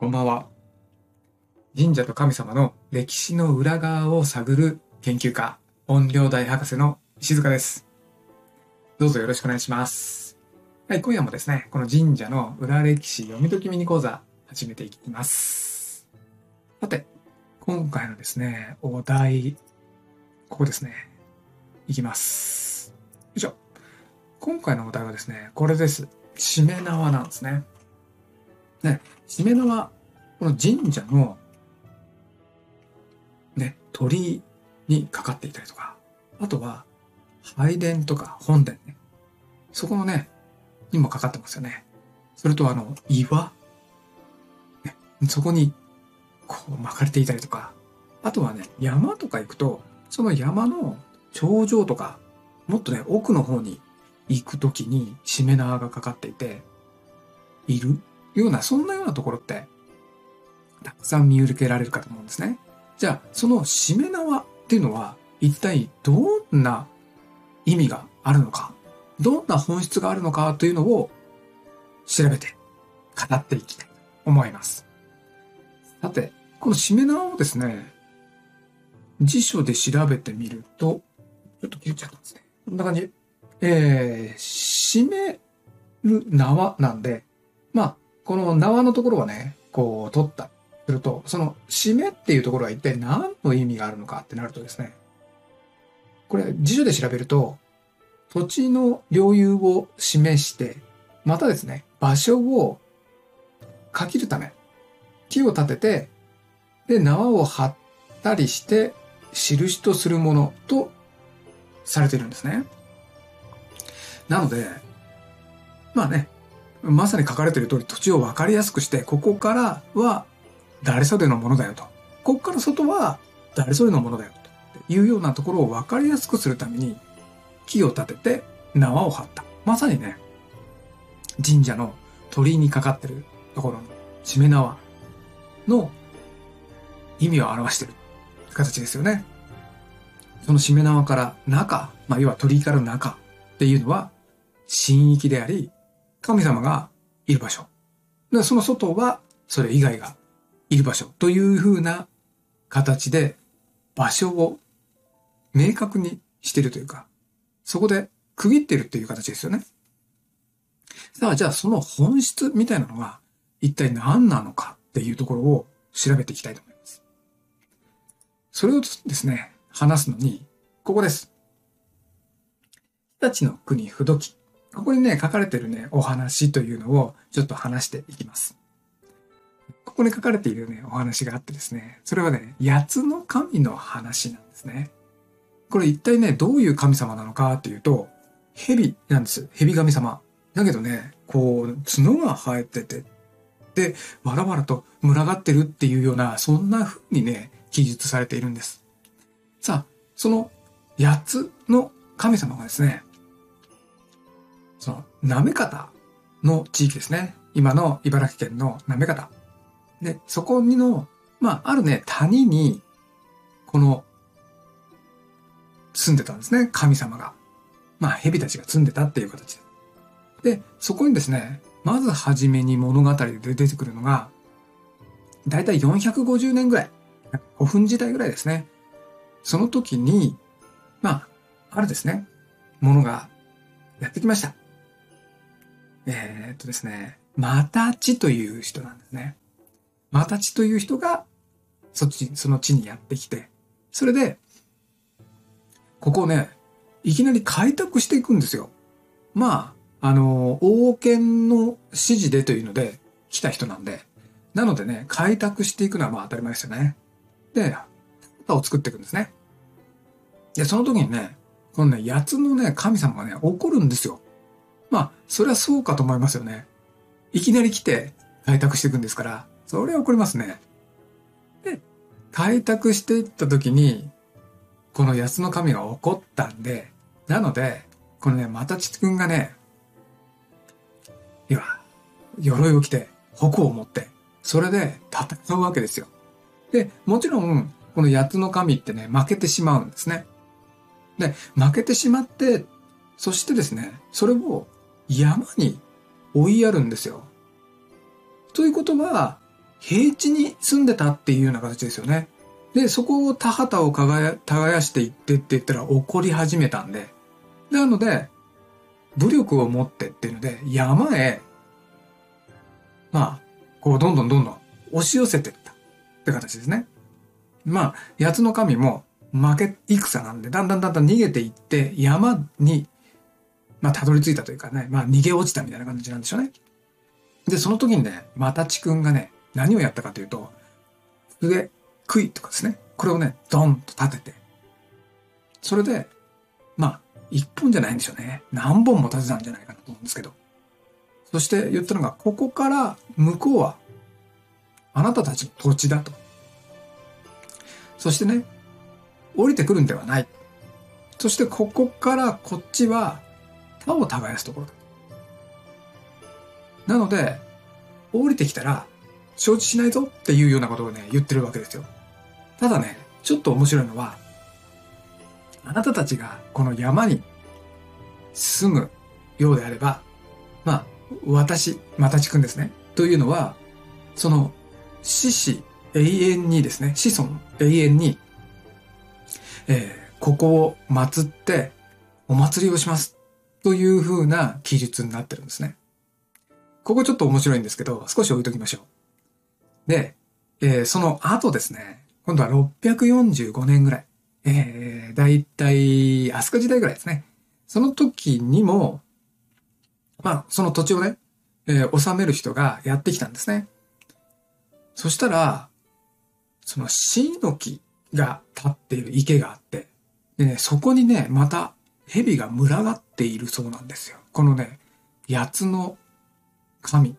こんばんは。神社と神様の歴史の裏側を探る研究家、音量大博士の石塚です。どうぞよろしくお願いします。はい、今夜もですね、この神社の裏歴史読み解きミニ講座始めていきます。さて、今回のですね、お題、ここですね。いきます。よいしょ。今回のお題はですね、これです。しめ縄なんですね。ね、しめ縄、この神社の、ね、鳥居にかかっていたりとか、あとは、拝殿とか本殿ね。そこのね、にもかかってますよね。それとあの、岩、ね、そこに、こう巻かれていたりとか、あとはね、山とか行くと、その山の頂上とか、もっとね、奥の方に行くときに、しめ縄がかかっていて、いる？ような、そんなようなところって、たくさん見受けられるかと思うんですね。じゃあ、そのしめ縄っていうのは、一体どんな意味があるのか、どんな本質があるのかというのを調べて語っていきたいと思います。さて、このしめ縄をですね、辞書で調べてみると、ちょっと切れちゃったんですね。こんな感じ。えー、締める縄なんで、まあ、この縄のところはね、こう取った。すると、その締めっていうところは一体何の意味があるのかってなるとですね、これ辞書で調べると、土地の領有を示して、またですね、場所を書きるため、木を立てて、で、縄を張ったりして、印とするものとされてるんですね。なので、まあね、まさに書かれている通り土地を分かりやすくして、ここからは誰それのものだよと。ここから外は誰それのものだよというようなところを分かりやすくするために木を立てて縄を張った。まさにね、神社の鳥居にかかってるところの締め縄の意味を表している形ですよね。その締め縄から中、まあ、要は鳥居から中っていうのは神域であり、神様がいる場所。でその外はそれ以外がいる場所というふうな形で場所を明確にしているというか、そこで区切っているという形ですよね。さあ、じゃあその本質みたいなのは一体何なのかっていうところを調べていきたいと思います。それをですね、話すのに、ここです。日立の国不土記。ここにね、書かれてるね、お話というのをちょっと話していきます。ここに書かれているね、お話があってですね、それはね、八つの神の話なんですね。これ一体ね、どういう神様なのかっていうと、蛇なんです。蛇神様。だけどね、こう、角が生えてて、で、わらわらと群がってるっていうような、そんな風にね、記述されているんです。さあ、その八つの神様がですね、その、なめ方の地域ですね。今の茨城県のなめ方。で、そこにの、まあ、あるね、谷に、この、住んでたんですね、神様が。まあ、蛇たちが住んでたっていう形で。で、そこにですね、まずはじめに物語で出てくるのが、だいたい450年ぐらい、古墳時代ぐらいですね。その時に、まあ、あるですね、ものがやってきました。えー、っとですね、マタチという人なんですね。マタチという人が、そっち、その地にやってきて、それで、ここをね、いきなり開拓していくんですよ。まあ、あの、王権の指示でというので来た人なんで、なのでね、開拓していくのはまあ当たり前ですよね。で、田を作っていくんですね。で、その時にね、このね、八つのね、神様がね、怒るんですよ。まあ、それはそうかと思いますよね。いきなり来て開拓していくんですから、それは怒りますね。で、開拓していった時に、この八つの神が怒ったんで、なので、このね、またちくんがね、いや、鎧を着て、矛を持って、それで戦うわけですよ。で、もちろん、この八つの神ってね、負けてしまうんですね。で、負けてしまって、そしてですね、それを山に追いやるんですよ。ということは、平地に住んでたっていうような形ですよね。で、そこを田畑を耕していってって言ったら怒り始めたんで、なので、武力を持ってっていうので、山へ、まあ、こう、どんどんどんどん押し寄せていったって形ですね。まあ、八つの神も負け戦なんで、だんだんだんだん逃げていって、山に、まあ、たどり着いたというかね、まあ、逃げ落ちたみたいな感じなんでしょうね。で、その時にね、またちくんがね、何をやったかというと、上、杭とかですね。これをね、ドンと立てて。それで、まあ、一本じゃないんでしょうね。何本も立てたんじゃないかなと思うんですけど。そして言ったのが、ここから向こうは、あなたたちの土地だと。そしてね、降りてくるんではない。そしてここからこっちは他を耕すところだ。なので、降りてきたら承知しないぞっていうようなことをね、言ってるわけですよ。ただね、ちょっと面白いのは、あなたたちがこの山に住むようであれば、まあ、私、またちくんですね。というのは、その、死死永遠にですね、子孫永遠に、えー、ここを祀ってお祭りをします。という風な記述になってるんですね。ここちょっと面白いんですけど、少し置いときましょう。で、えー、その後ですね、今度は645年ぐらい。えー、だいたい飛鳥時代ぐらいですね。その時にも、まあ、その土地をね、えー、治める人がやってきたんですね。そしたら、そのシイの木が立っている池があって、でね、そこにね、また蛇が群がっているそうなんですよ。このね、八つの神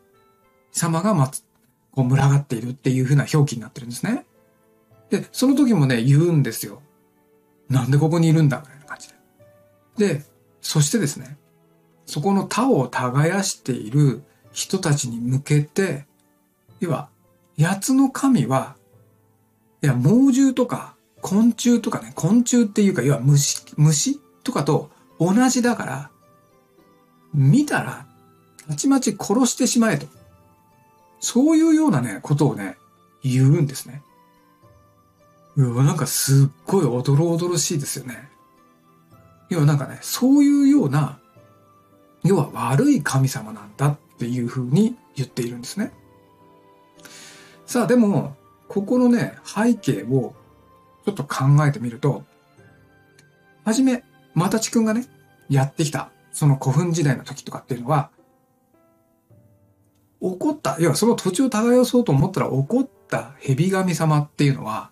様がまつ、こう群がっているっていう風な表記になってるんですね。で、その時もね、言うんですよ。なんでここにいるんだみたいな感じで。で、そしてですね、そこの他を耕している人たちに向けて、要は、八つの神は、いや、猛獣とか昆虫とかね、昆虫っていうか、要は虫、虫とかと同じだから、見たら、たちまち殺してしまえと。そういうようなね、ことをね、言うんですね。うわ、なんかすっごいおどろおどろしいですよね。要はなんかね、そういうような、要は悪い神様なんだっていうふうに言っているんですね。さあでも、ここのね、背景をちょっと考えてみると、はじめ、またちくんがね、やってきた、その古墳時代の時とかっていうのは、怒った、要はその土地を耕そうと思ったら怒った蛇神様っていうのは、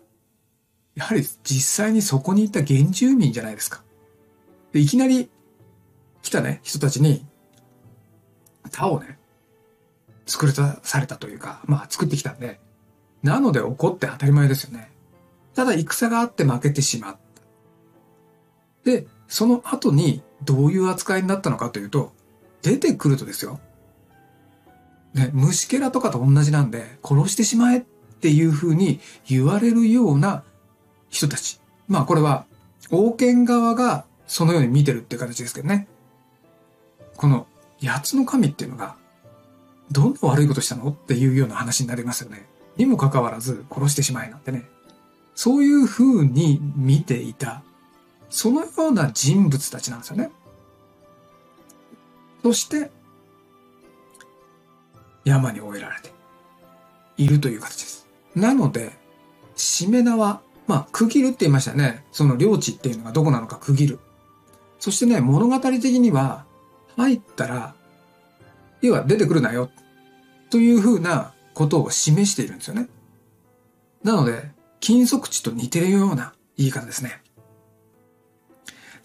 やはり実際にそこにいた原住民じゃないですか。でいきなり来たね、人たちに、他をね、作り出されたというか、まあ作ってきたんで、なので怒って当たり前ですよね。ただ戦があって負けてしまった。で、その後にどういう扱いになったのかというと、出てくるとですよ。ね、虫けらとかと同じなんで、殺してしまえっていう風に言われるような人たち。まあこれは、王権側がそのように見てるっていう形ですけどね。この八つの神っていうのが、どんな悪いことしたのっていうような話になりますよね。にもかかわらず殺してしまえなんてね。そういう風に見ていた、そのような人物たちなんですよね。そして、山に終えられているという形です。なので、しめ縄、まあ、区切るって言いましたね。その領地っていうのがどこなのか区切る。そしてね、物語的には、入ったら、要は出てくるなよ、というふうなことを示しているんですよね。なので、金属地と似てるような言い方ですね。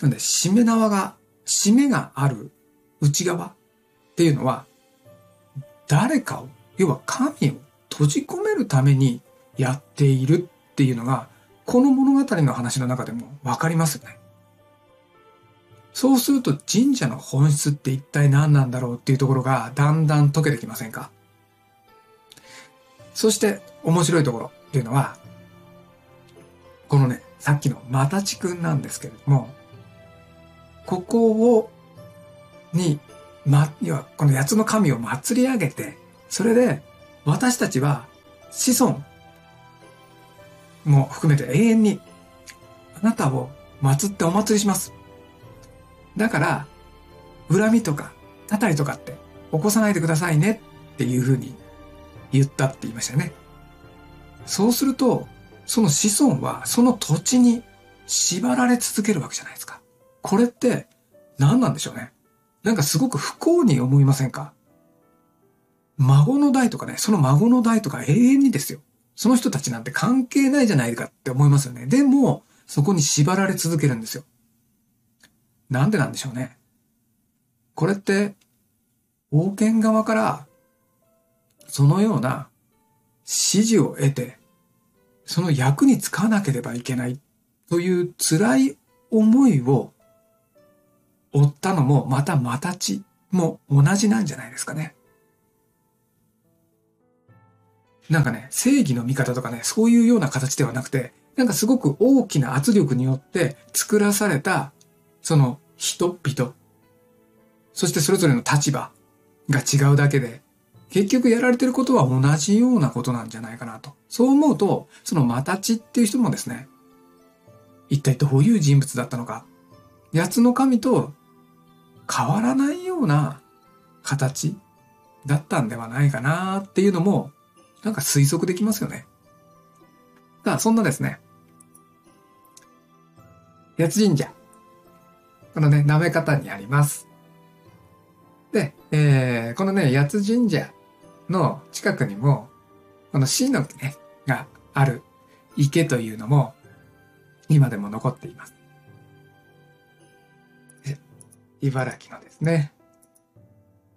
なので、締め縄が、締めがある内側っていうのは、誰かを、要は神を閉じ込めるためにやっているっていうのが、この物語の話の中でもわかりますよね。そうすると神社の本質って一体何なんだろうっていうところがだんだん解けてきませんか？そして面白いところっていうのは、このね、さっきのまたちくんなんですけれども、ここを、に、ま、要はこの八つの神を祭り上げて、それで私たちは子孫も含めて永遠にあなたを祀ってお祭りします。だから、恨みとか、たたりとかって起こさないでくださいねっていうふうに言ったって言いましたよね。そうすると、その子孫はその土地に縛られ続けるわけじゃないですか。これって何なんでしょうね。なんかすごく不幸に思いませんか？孫の代とかね、その孫の代とか永遠にですよ。その人たちなんて関係ないじゃないかって思いますよね。でも、そこに縛られ続けるんですよ。なんでなんでしょうね。これって、王権側から、そのような指示を得て、その役に就かなければいけないという辛い思いを負ったのも、またまたちも同じなんじゃないですかね。なんかね、正義の味方とかね、そういうような形ではなくて、なんかすごく大きな圧力によって作らされた、その人々、そしてそれぞれの立場が違うだけで、結局やられてることは同じようなことなんじゃないかなと。そう思うと、そのマタチっていう人もですね、一体どういう人物だったのか、八つの神と変わらないような形だったんではないかなっていうのもなんか推測できますよね。さあ、そんなですね、八つ神社。このね、舐め方にあります。で、えー、このね、八つ神社の近くにも、この死の木ね、がある池というのも、今でも残っています。茨城のですね、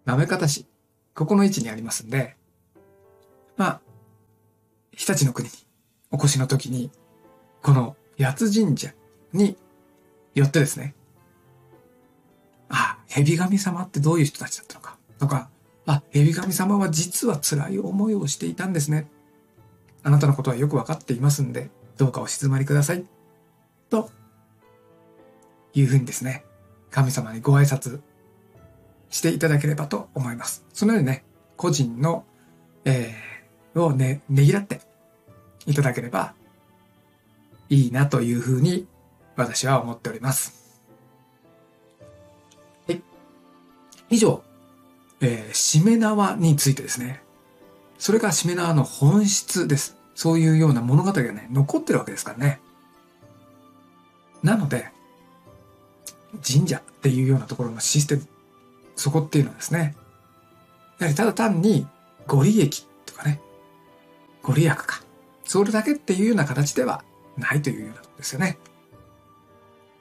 滑方市、ここの位置にありますんで、まあ、日立の国にお越しの時に、この八つ神社によってですね、あ、蛇神様ってどういう人たちだったのか、とか、あ、蛇神様は実は辛い思いをしていたんですね。あなたのことはよくわかっていますんで、どうかお静まりください。と、いうふうにですね、神様にご挨拶していただければと思います。そのようにね、個人の、えー、をね、ねぎらっていただければいいなというふうに私は思っております。はい。以上、えー、しめ縄についてですね。それがしめ縄の本質です。そういうような物語がね、残ってるわけですからね。なので、神社っていうようなところのシステム、そこっていうのはですね、やはりただ単にご利益とかね、ご利益か、それだけっていうような形ではないというようなことですよね。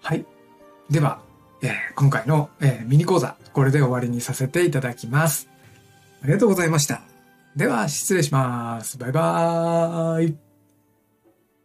はい。では、えー、今回の、えー、ミニ講座、これで終わりにさせていただきます。ありがとうございました。では、失礼します。バイバーイ。